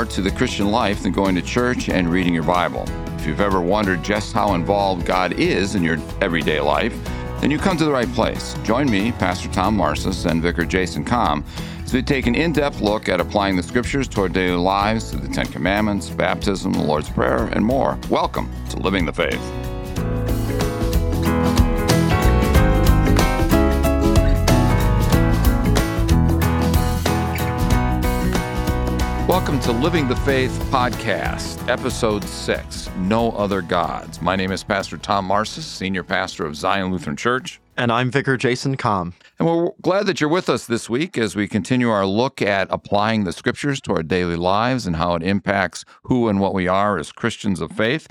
more to the Christian life than going to church and reading your Bible. If you've ever wondered just how involved God is in your everyday life, then you come to the right place. Join me, Pastor Tom Marcis, and Vicar Jason Kohm as we take an in depth look at applying the scriptures to our daily lives, to the Ten Commandments, baptism, the Lord's Prayer, and more. Welcome to Living the Faith. Welcome to Living the Faith podcast, episode six No Other Gods. My name is Pastor Tom Marcis, senior pastor of Zion Lutheran Church. And I'm Vicar Jason Kohm. And we're glad that you're with us this week as we continue our look at applying the scriptures to our daily lives and how it impacts who and what we are as Christians of faith.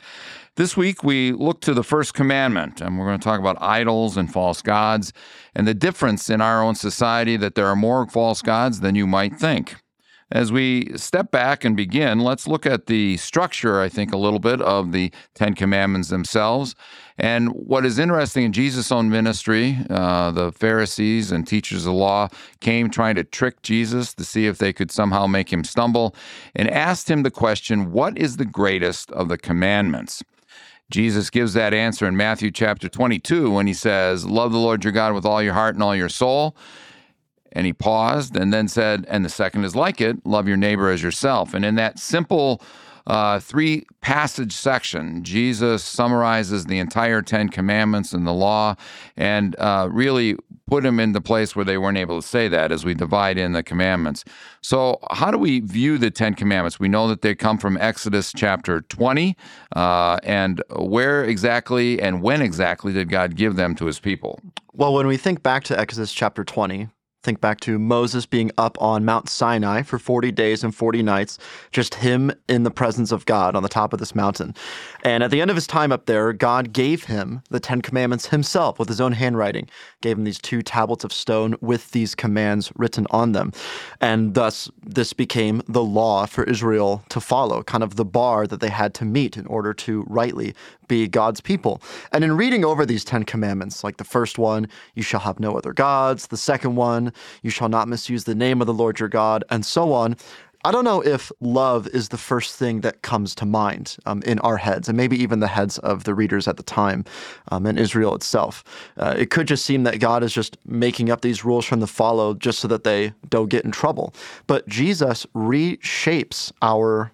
This week, we look to the first commandment, and we're going to talk about idols and false gods and the difference in our own society that there are more false gods than you might think. As we step back and begin, let's look at the structure, I think, a little bit of the Ten Commandments themselves. And what is interesting in Jesus' own ministry, uh, the Pharisees and teachers of law came trying to trick Jesus to see if they could somehow make him stumble and asked him the question, What is the greatest of the commandments? Jesus gives that answer in Matthew chapter 22 when he says, Love the Lord your God with all your heart and all your soul. And he paused and then said, and the second is like it love your neighbor as yourself. And in that simple uh, three passage section, Jesus summarizes the entire Ten Commandments and the law and uh, really put them in the place where they weren't able to say that as we divide in the commandments. So, how do we view the Ten Commandments? We know that they come from Exodus chapter 20. Uh, and where exactly and when exactly did God give them to his people? Well, when we think back to Exodus chapter 20, Think back to Moses being up on Mount Sinai for 40 days and 40 nights, just him in the presence of God on the top of this mountain. And at the end of his time up there, God gave him the Ten Commandments himself with his own handwriting, gave him these two tablets of stone with these commands written on them. And thus, this became the law for Israel to follow, kind of the bar that they had to meet in order to rightly be God's people. And in reading over these Ten Commandments, like the first one, you shall have no other gods, the second one, you shall not misuse the name of the Lord your God, and so on. I don't know if love is the first thing that comes to mind um, in our heads, and maybe even the heads of the readers at the time um, in Israel itself. Uh, it could just seem that God is just making up these rules from the follow just so that they don't get in trouble. But Jesus reshapes our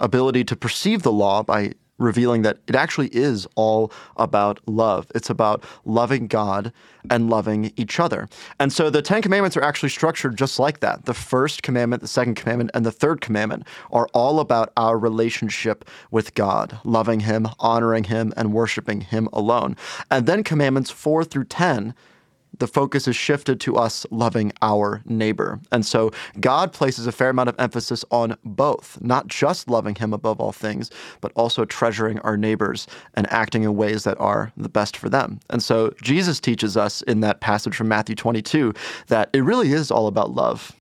ability to perceive the law by revealing that it actually is all about love. It's about loving God and loving each other. And so the Ten Commandments are actually structured just like that. The first commandment, the second commandment, and the third commandment are all about our relationship with God, loving Him, honoring Him, and worshiping Him alone. And then commandments four through 10 the focus is shifted to us loving our neighbor. And so God places a fair amount of emphasis on both, not just loving him above all things, but also treasuring our neighbors and acting in ways that are the best for them. And so Jesus teaches us in that passage from Matthew 22 that it really is all about love.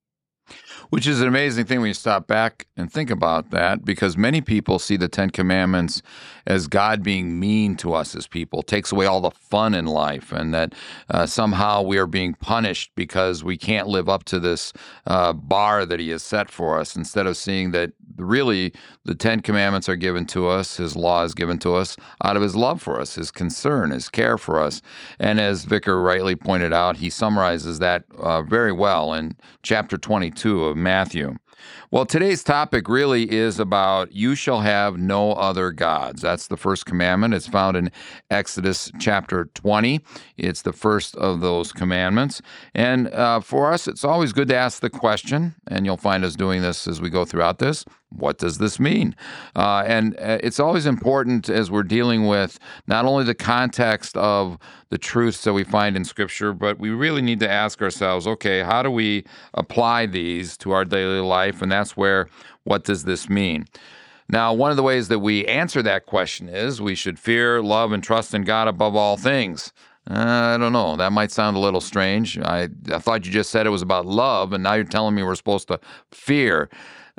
Which is an amazing thing when you stop back and think about that, because many people see the Ten Commandments as God being mean to us as people, takes away all the fun in life, and that uh, somehow we are being punished because we can't live up to this uh, bar that He has set for us, instead of seeing that really the Ten Commandments are given to us, His law is given to us out of His love for us, His concern, His care for us. And as Vicar rightly pointed out, he summarizes that uh, very well in chapter 22 of Matthew. Well, today's topic really is about you shall have no other gods. That's the first commandment. It's found in Exodus chapter 20. It's the first of those commandments. And uh, for us, it's always good to ask the question, and you'll find us doing this as we go throughout this what does this mean? Uh, and uh, it's always important as we're dealing with not only the context of the truths that we find in Scripture, but we really need to ask ourselves okay, how do we apply these to our daily life? And that's where what does this mean? Now, one of the ways that we answer that question is we should fear, love, and trust in God above all things. Uh, I don't know. That might sound a little strange. I, I thought you just said it was about love, and now you're telling me we're supposed to fear.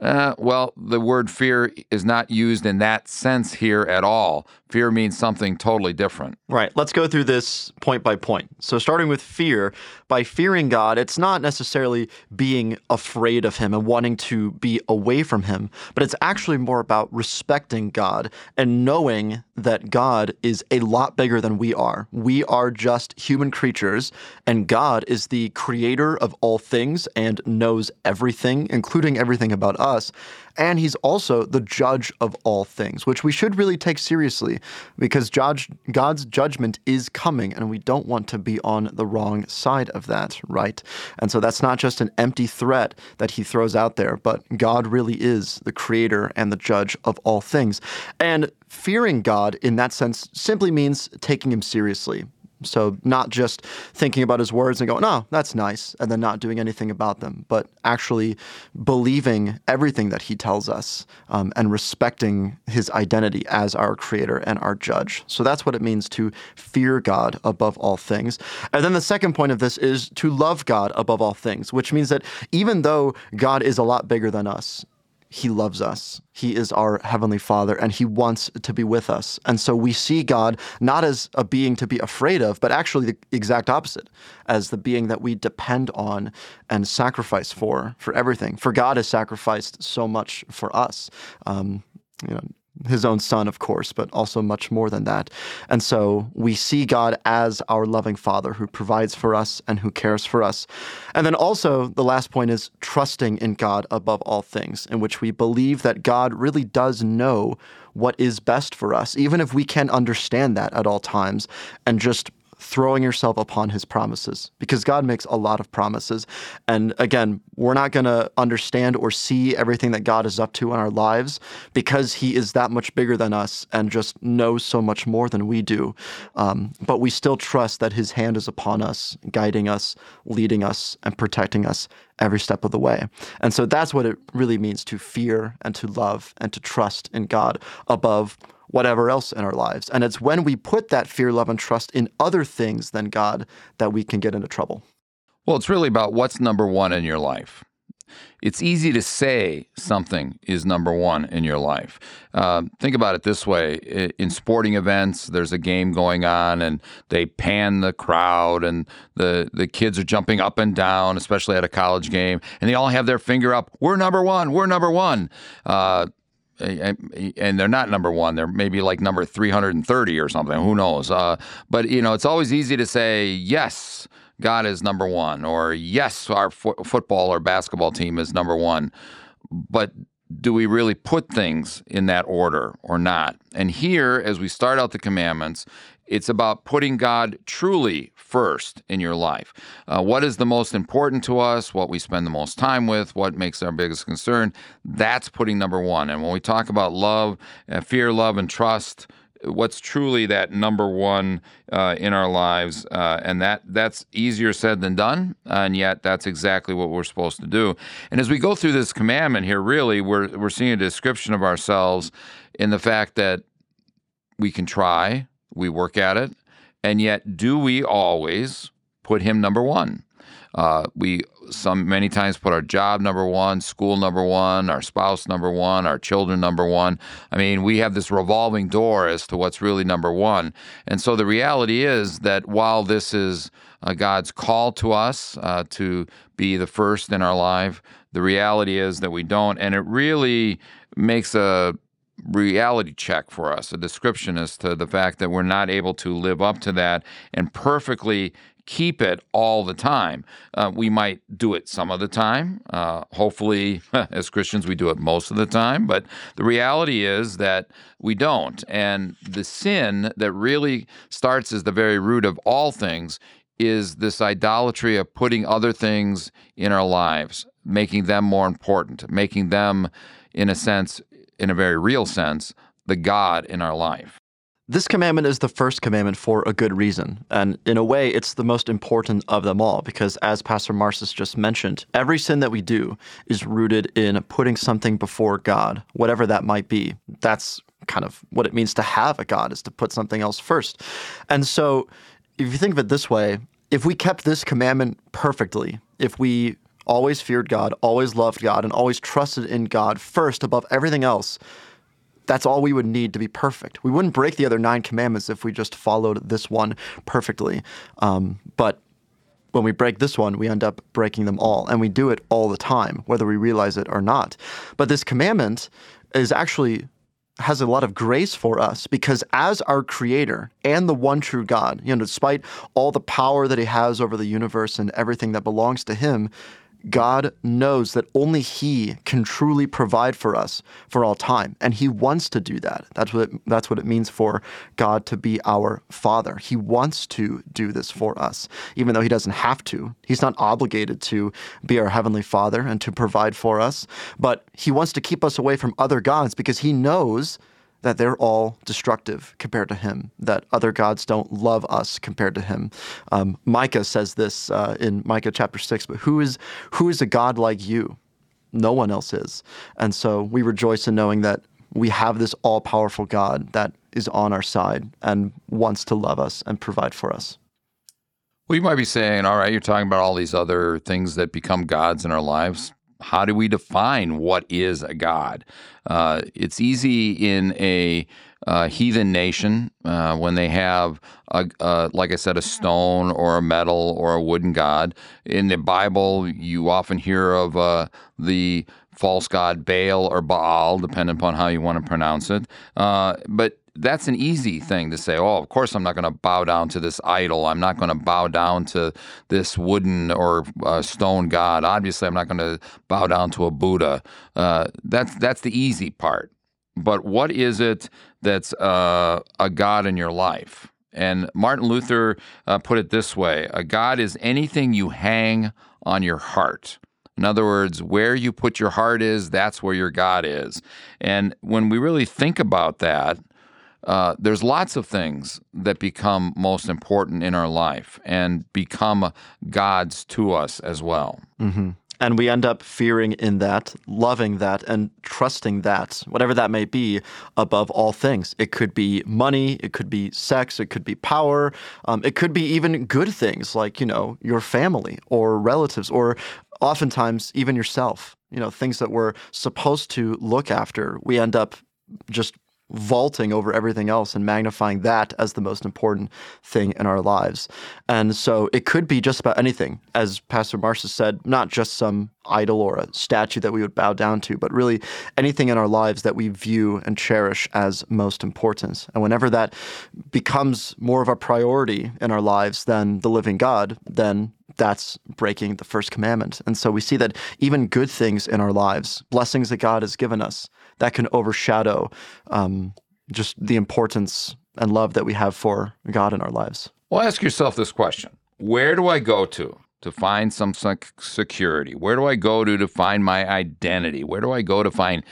Uh, well, the word fear is not used in that sense here at all. Fear means something totally different. Right. Let's go through this point by point. So, starting with fear, by fearing God, it's not necessarily being afraid of Him and wanting to be away from Him, but it's actually more about respecting God and knowing that God is a lot bigger than we are. We are just human creatures, and God is the creator of all things and knows everything, including everything about us. And he's also the judge of all things, which we should really take seriously because God's judgment is coming, and we don't want to be on the wrong side of that, right? And so that's not just an empty threat that he throws out there, but God really is the creator and the judge of all things. And fearing God in that sense simply means taking him seriously. So, not just thinking about his words and going, oh, that's nice, and then not doing anything about them, but actually believing everything that he tells us um, and respecting his identity as our creator and our judge. So, that's what it means to fear God above all things. And then the second point of this is to love God above all things, which means that even though God is a lot bigger than us, he loves us. He is our Heavenly Father and He wants to be with us. And so we see God not as a being to be afraid of, but actually the exact opposite, as the being that we depend on and sacrifice for, for everything. For God has sacrificed so much for us. Um, you know, his own son, of course, but also much more than that. And so we see God as our loving Father who provides for us and who cares for us. And then also, the last point is trusting in God above all things, in which we believe that God really does know what is best for us, even if we can't understand that at all times, and just throwing yourself upon his promises because God makes a lot of promises. And again, we're not going to understand or see everything that God is up to in our lives because he is that much bigger than us and just knows so much more than we do. Um, but we still trust that his hand is upon us, guiding us, leading us, and protecting us every step of the way. And so that's what it really means to fear and to love and to trust in God above whatever else in our lives. And it's when we put that fear, love, and trust in other things than God that we can get into trouble. Well, it's really about what's number one in your life. It's easy to say something is number one in your life. Uh, think about it this way in sporting events, there's a game going on and they pan the crowd, and the, the kids are jumping up and down, especially at a college game, and they all have their finger up. We're number one. We're number one. Uh, and they're not number one. They're maybe like number 330 or something. Who knows? Uh, but, you know, it's always easy to say, yes, God is number one, or yes, our fo- football or basketball team is number one. But do we really put things in that order or not? And here, as we start out the commandments, it's about putting God truly first in your life. Uh, what is the most important to us? What we spend the most time with? What makes our biggest concern? That's putting number one. And when we talk about love, uh, fear, love, and trust, what's truly that number one uh, in our lives, uh, and that that's easier said than done, and yet that's exactly what we're supposed to do. And as we go through this commandment here, really, we're we're seeing a description of ourselves in the fact that we can try, we work at it, and yet do we always put him number one? Uh, we some many times put our job number one, school number one, our spouse number one, our children number one. I mean, we have this revolving door as to what's really number one. And so the reality is that while this is uh, God's call to us uh, to be the first in our life, the reality is that we don't. And it really makes a reality check for us, a description as to the fact that we're not able to live up to that and perfectly keep it all the time. Uh, we might do it some of the time. Uh, hopefully, as Christians, we do it most of the time. But the reality is that we don't. And the sin that really starts as the very root of all things is this idolatry of putting other things in our lives, making them more important, making them, in a sense, in a very real sense, the God in our life. This commandment is the first commandment for a good reason. And in a way, it's the most important of them all because, as Pastor Marcis just mentioned, every sin that we do is rooted in putting something before God, whatever that might be. That's kind of what it means to have a God, is to put something else first. And so, if you think of it this way, if we kept this commandment perfectly, if we always feared God, always loved God, and always trusted in God first above everything else, that's all we would need to be perfect. We wouldn't break the other nine commandments if we just followed this one perfectly. Um, but when we break this one, we end up breaking them all. And we do it all the time, whether we realize it or not. But this commandment is actually has a lot of grace for us because as our creator and the one true God, you know, despite all the power that he has over the universe and everything that belongs to him, God knows that only He can truly provide for us for all time, and He wants to do that. That's what it, that's what it means for God to be our Father. He wants to do this for us, even though He doesn't have to. He's not obligated to be our heavenly Father and to provide for us, but He wants to keep us away from other gods because He knows that they're all destructive compared to him, that other gods don't love us compared to him. Um, Micah says this uh, in Micah chapter 6, but who is, who is a God like you? No one else is. And so we rejoice in knowing that we have this all powerful God that is on our side and wants to love us and provide for us. Well, you might be saying, all right, you're talking about all these other things that become gods in our lives how do we define what is a god? Uh, it's easy in a uh, heathen nation uh, when they have, a, uh, like I said, a stone or a metal or a wooden god. In the Bible, you often hear of uh, the false god Baal or Baal, depending upon how you want to pronounce it. Uh, but that's an easy thing to say. Oh, of course, I'm not going to bow down to this idol. I'm not going to bow down to this wooden or uh, stone god. Obviously, I'm not going to bow down to a Buddha. Uh, that's that's the easy part. But what is it that's uh, a god in your life? And Martin Luther uh, put it this way: a god is anything you hang on your heart. In other words, where you put your heart is, that's where your God is. And when we really think about that, uh, there's lots of things that become most important in our life and become gods to us as well. Mm-hmm. And we end up fearing in that, loving that, and trusting that, whatever that may be, above all things. It could be money, it could be sex, it could be power, um, it could be even good things like, you know, your family or relatives, or oftentimes even yourself. You know, things that we're supposed to look after, we end up just vaulting over everything else and magnifying that as the most important thing in our lives. And so it could be just about anything, as Pastor Marcis said, not just some idol or a statue that we would bow down to, but really anything in our lives that we view and cherish as most important. And whenever that becomes more of a priority in our lives than the living God, then that's breaking the first commandment. And so we see that even good things in our lives, blessings that God has given us, that can overshadow um, just the importance and love that we have for God in our lives. Well, ask yourself this question Where do I go to? To find some security? Where do I go to to find my identity? Where do I go to find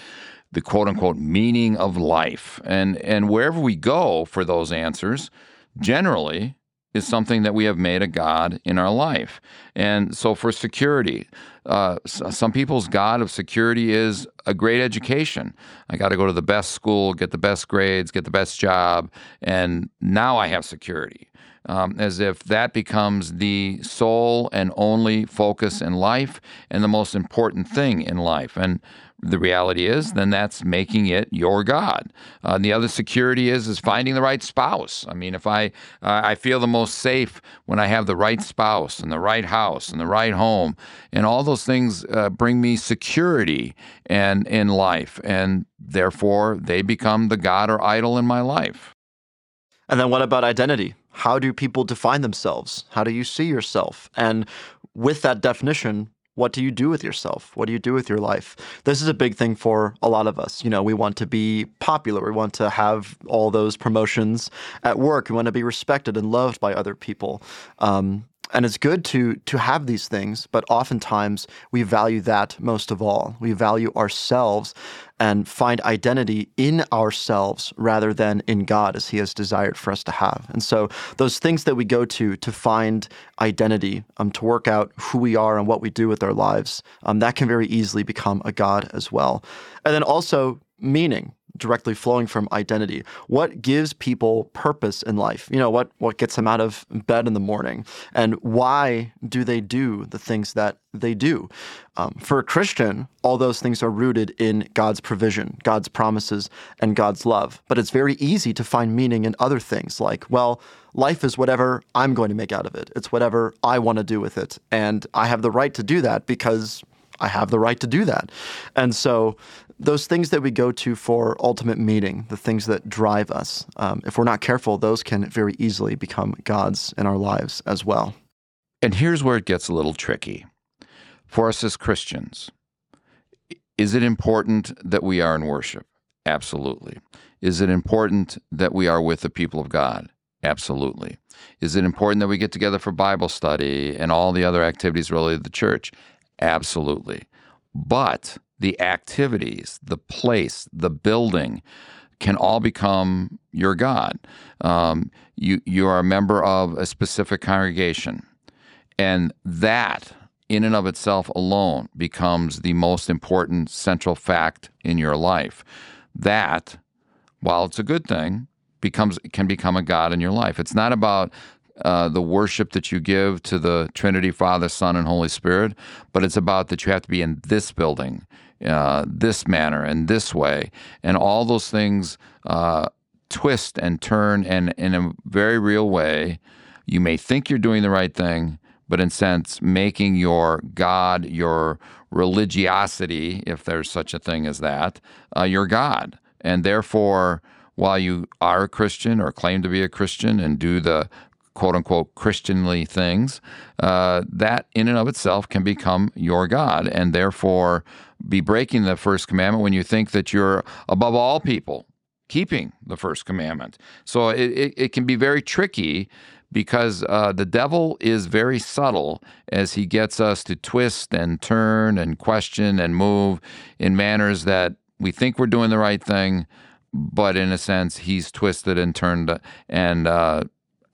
the quote unquote meaning of life? And and wherever we go for those answers, generally is something that we have made a God in our life. And so for security, uh, some people's God of security is a great education. I got to go to the best school, get the best grades, get the best job, and now I have security. Um, as if that becomes the sole and only focus in life and the most important thing in life. And the reality is, then that's making it your God. Uh, the other security is is finding the right spouse. I mean, if I uh, I feel the most safe when I have the right spouse and the right house and the right home, and all those things uh, bring me security and in life, and therefore they become the God or idol in my life. And then what about identity? How do people define themselves? How do you see yourself? And with that definition, what do you do with yourself? What do you do with your life? This is a big thing for a lot of us. You know, we want to be popular. We want to have all those promotions at work. We want to be respected and loved by other people. Um, and it's good to to have these things but oftentimes we value that most of all. We value ourselves and find identity in ourselves rather than in God as he has desired for us to have. And so those things that we go to to find identity um, to work out who we are and what we do with our lives um, that can very easily become a God as well. And then also meaning directly flowing from identity. What gives people purpose in life? You know, what what gets them out of bed in the morning, and why do they do the things that they do? Um, for a Christian, all those things are rooted in God's provision, God's promises, and God's love. But it's very easy to find meaning in other things, like, well, life is whatever I'm going to make out of it. It's whatever I want to do with it, and I have the right to do that because I have the right to do that. And so those things that we go to for ultimate meaning, the things that drive us, um, if we're not careful, those can very easily become gods in our lives as well. And here's where it gets a little tricky. For us as Christians, is it important that we are in worship? Absolutely. Is it important that we are with the people of God? Absolutely. Is it important that we get together for Bible study and all the other activities related to the church? Absolutely. But the activities, the place, the building can all become your God. Um, you, you are a member of a specific congregation. And that, in and of itself alone, becomes the most important central fact in your life. That, while it's a good thing, becomes can become a God in your life. It's not about uh, the worship that you give to the Trinity, Father, Son, and Holy Spirit, but it's about that you have to be in this building, uh, this manner, and this way, and all those things uh, twist and turn, and in a very real way, you may think you're doing the right thing, but in sense, making your God, your religiosity, if there's such a thing as that, uh, your God, and therefore while you are a Christian or claim to be a Christian and do the quote unquote Christianly things, uh, that in and of itself can become your God. And therefore be breaking the first commandment when you think that you're above all people keeping the first commandment. So it, it, it can be very tricky because uh, the devil is very subtle as he gets us to twist and turn and question and move in manners that we think we're doing the right thing, but in a sense, he's twisted and turned and uh,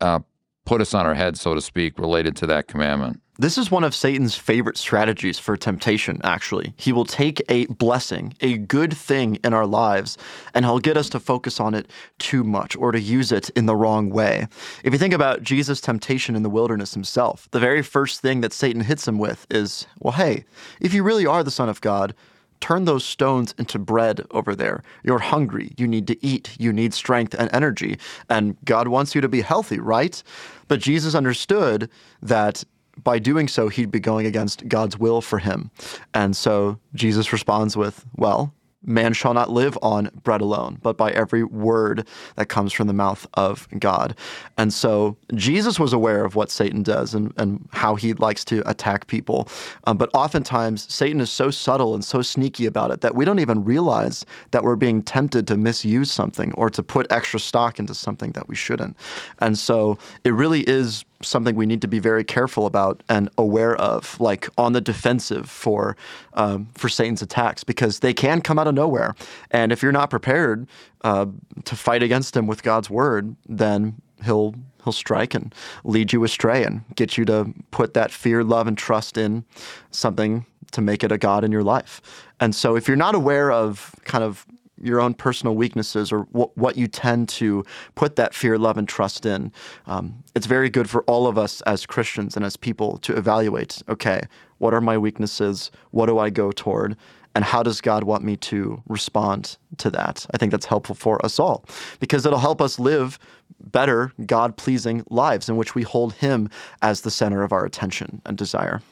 uh, put us on our head, so to speak, related to that commandment. This is one of Satan's favorite strategies for temptation, actually. He will take a blessing, a good thing in our lives, and he'll get us to focus on it too much or to use it in the wrong way. If you think about Jesus' temptation in the wilderness himself, the very first thing that Satan hits him with is, well, hey, if you really are the Son of God, turn those stones into bread over there. You're hungry. You need to eat. You need strength and energy. And God wants you to be healthy, right? But Jesus understood that by doing so, he'd be going against God's will for him. And so Jesus responds with, Well, Man shall not live on bread alone, but by every word that comes from the mouth of God. And so Jesus was aware of what Satan does and, and how he likes to attack people. Um, but oftentimes, Satan is so subtle and so sneaky about it that we don't even realize that we're being tempted to misuse something or to put extra stock into something that we shouldn't. And so it really is something we need to be very careful about and aware of, like on the defensive for um, for Satan's attacks, because they can come out of nowhere. And if you're not prepared uh, to fight against him with God's word, then he'll he'll strike and lead you astray and get you to put that fear, love, and trust in something to make it a god in your life. And so, if you're not aware of kind of your own personal weaknesses or w- what you tend to put that fear, love, and trust in. Um, it's very good for all of us as Christians and as people to evaluate okay, what are my weaknesses? What do I go toward? And how does God want me to respond to that? I think that's helpful for us all because it'll help us live better, God pleasing lives in which we hold Him as the center of our attention and desire.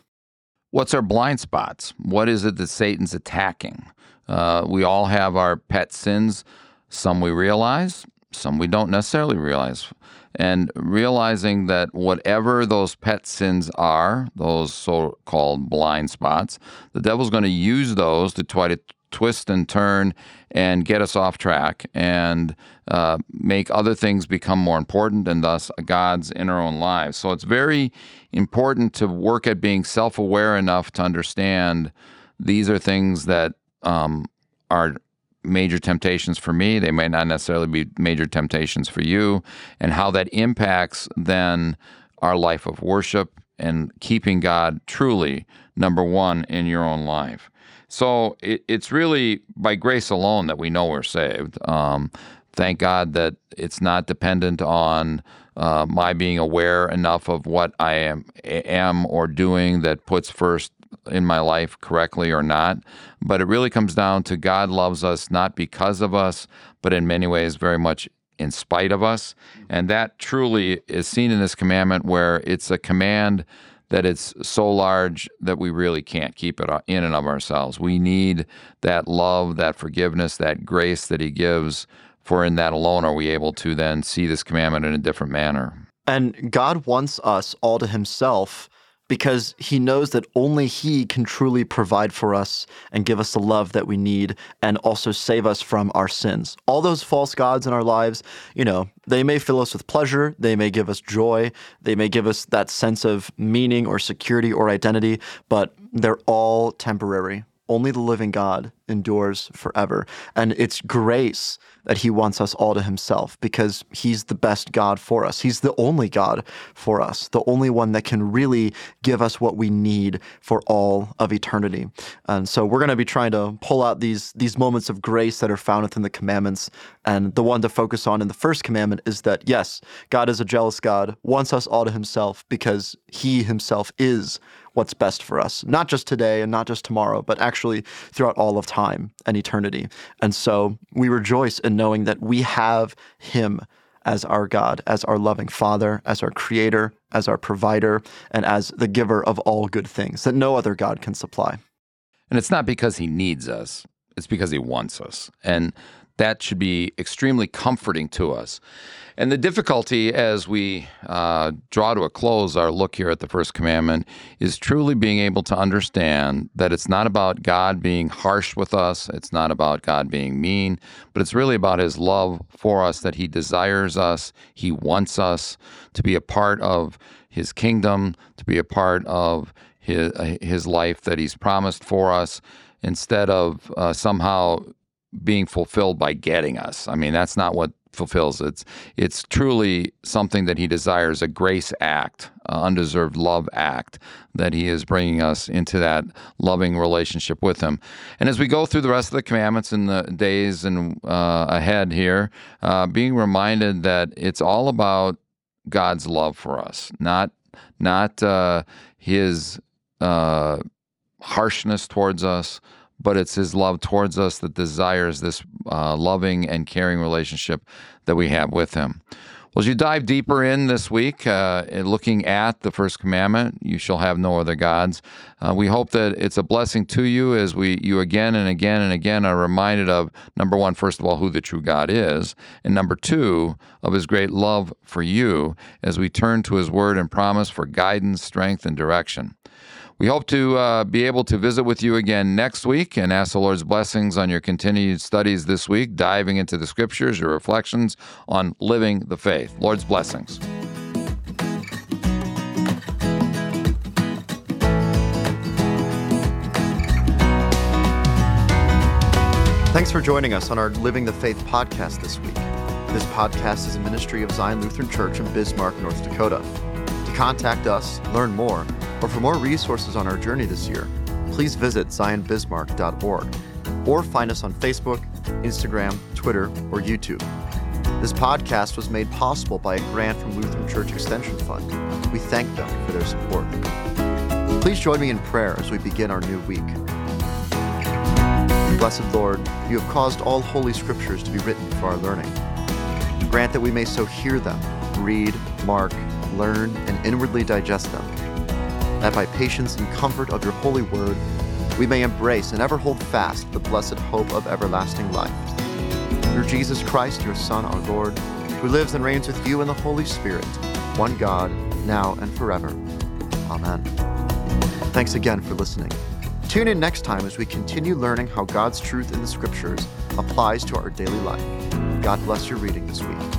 What's our blind spots? What is it that Satan's attacking? Uh, we all have our pet sins. Some we realize, some we don't necessarily realize. And realizing that whatever those pet sins are, those so called blind spots, the devil's going to use those to try to twist and turn and get us off track and uh, make other things become more important and thus God's in our own lives. So it's very important to work at being self aware enough to understand these are things that um, are major temptations for me. They may not necessarily be major temptations for you, and how that impacts then our life of worship and keeping God truly number one in your own life. So it, it's really by grace alone that we know we're saved. Um, thank God that it's not dependent on uh, my being aware enough of what I am am or doing that puts first in my life correctly or not. But it really comes down to God loves us not because of us, but in many ways very much in spite of us. And mm-hmm. that truly is seen in this commandment where it's a command that it's so large that we really can't keep it uh, in and of ourselves. We need that love, that forgiveness, that grace that He gives. For in that alone are we able to then see this commandment in a different manner. And God wants us all to Himself because he knows that only he can truly provide for us and give us the love that we need and also save us from our sins. All those false gods in our lives, you know, they may fill us with pleasure, they may give us joy, they may give us that sense of meaning or security or identity, but they're all temporary. Only the living God endures forever. And it's grace that he wants us all to himself because he's the best God for us. He's the only God for us, the only one that can really give us what we need for all of eternity. And so we're going to be trying to pull out these these moments of grace that are found within the commandments. And the one to focus on in the first commandment is that yes, God is a jealous God, wants us all to himself because he himself is what's best for us, not just today and not just tomorrow, but actually throughout all of time and eternity. And so we rejoice in knowing that we have Him as our God, as our loving Father, as our Creator, as our provider, and as the giver of all good things that no other God can supply. And it's not because He needs us, it's because He wants us. And that should be extremely comforting to us. And the difficulty as we uh, draw to a close our look here at the first commandment is truly being able to understand that it's not about God being harsh with us, it's not about God being mean, but it's really about His love for us, that He desires us, He wants us to be a part of His kingdom, to be a part of His, his life that He's promised for us, instead of uh, somehow being fulfilled by getting us. I mean, that's not what fulfills. It's it's truly something that he desires, a grace act, an undeserved love act that he is bringing us into that loving relationship with him. And as we go through the rest of the commandments in the days and uh, ahead here, uh, being reminded that it's all about God's love for us, not not uh, his uh, harshness towards us but it's his love towards us that desires this uh, loving and caring relationship that we have with him. Well, as you dive deeper in this week, uh, looking at the first commandment, you shall have no other gods. Uh, we hope that it's a blessing to you as we you again and again and again are reminded of number one, first of all, who the true God is, and number two, of His great love for you as we turn to His word and promise for guidance, strength, and direction. We hope to uh, be able to visit with you again next week and ask the Lord's blessings on your continued studies this week, diving into the scriptures, your reflections on living the faith. Lord's blessings. Thanks for joining us on our Living the Faith podcast this week. This podcast is a ministry of Zion Lutheran Church in Bismarck, North Dakota. To contact us, learn more, or for more resources on our journey this year, please visit zionbismarck.org or find us on Facebook, Instagram, Twitter, or YouTube. This podcast was made possible by a grant from Lutheran Church Extension Fund. We thank them for their support. Please join me in prayer as we begin our new week. Blessed Lord, you have caused all holy scriptures to be written for our learning. Grant that we may so hear them, read, mark, learn, and inwardly digest them that by patience and comfort of your holy word, we may embrace and ever hold fast the blessed hope of everlasting life. Through Jesus Christ, your Son, our Lord, who lives and reigns with you in the Holy Spirit, one God, now and forever. Amen. Thanks again for listening. Tune in next time as we continue learning how God's truth in the Scriptures applies to our daily life. God bless your reading this week.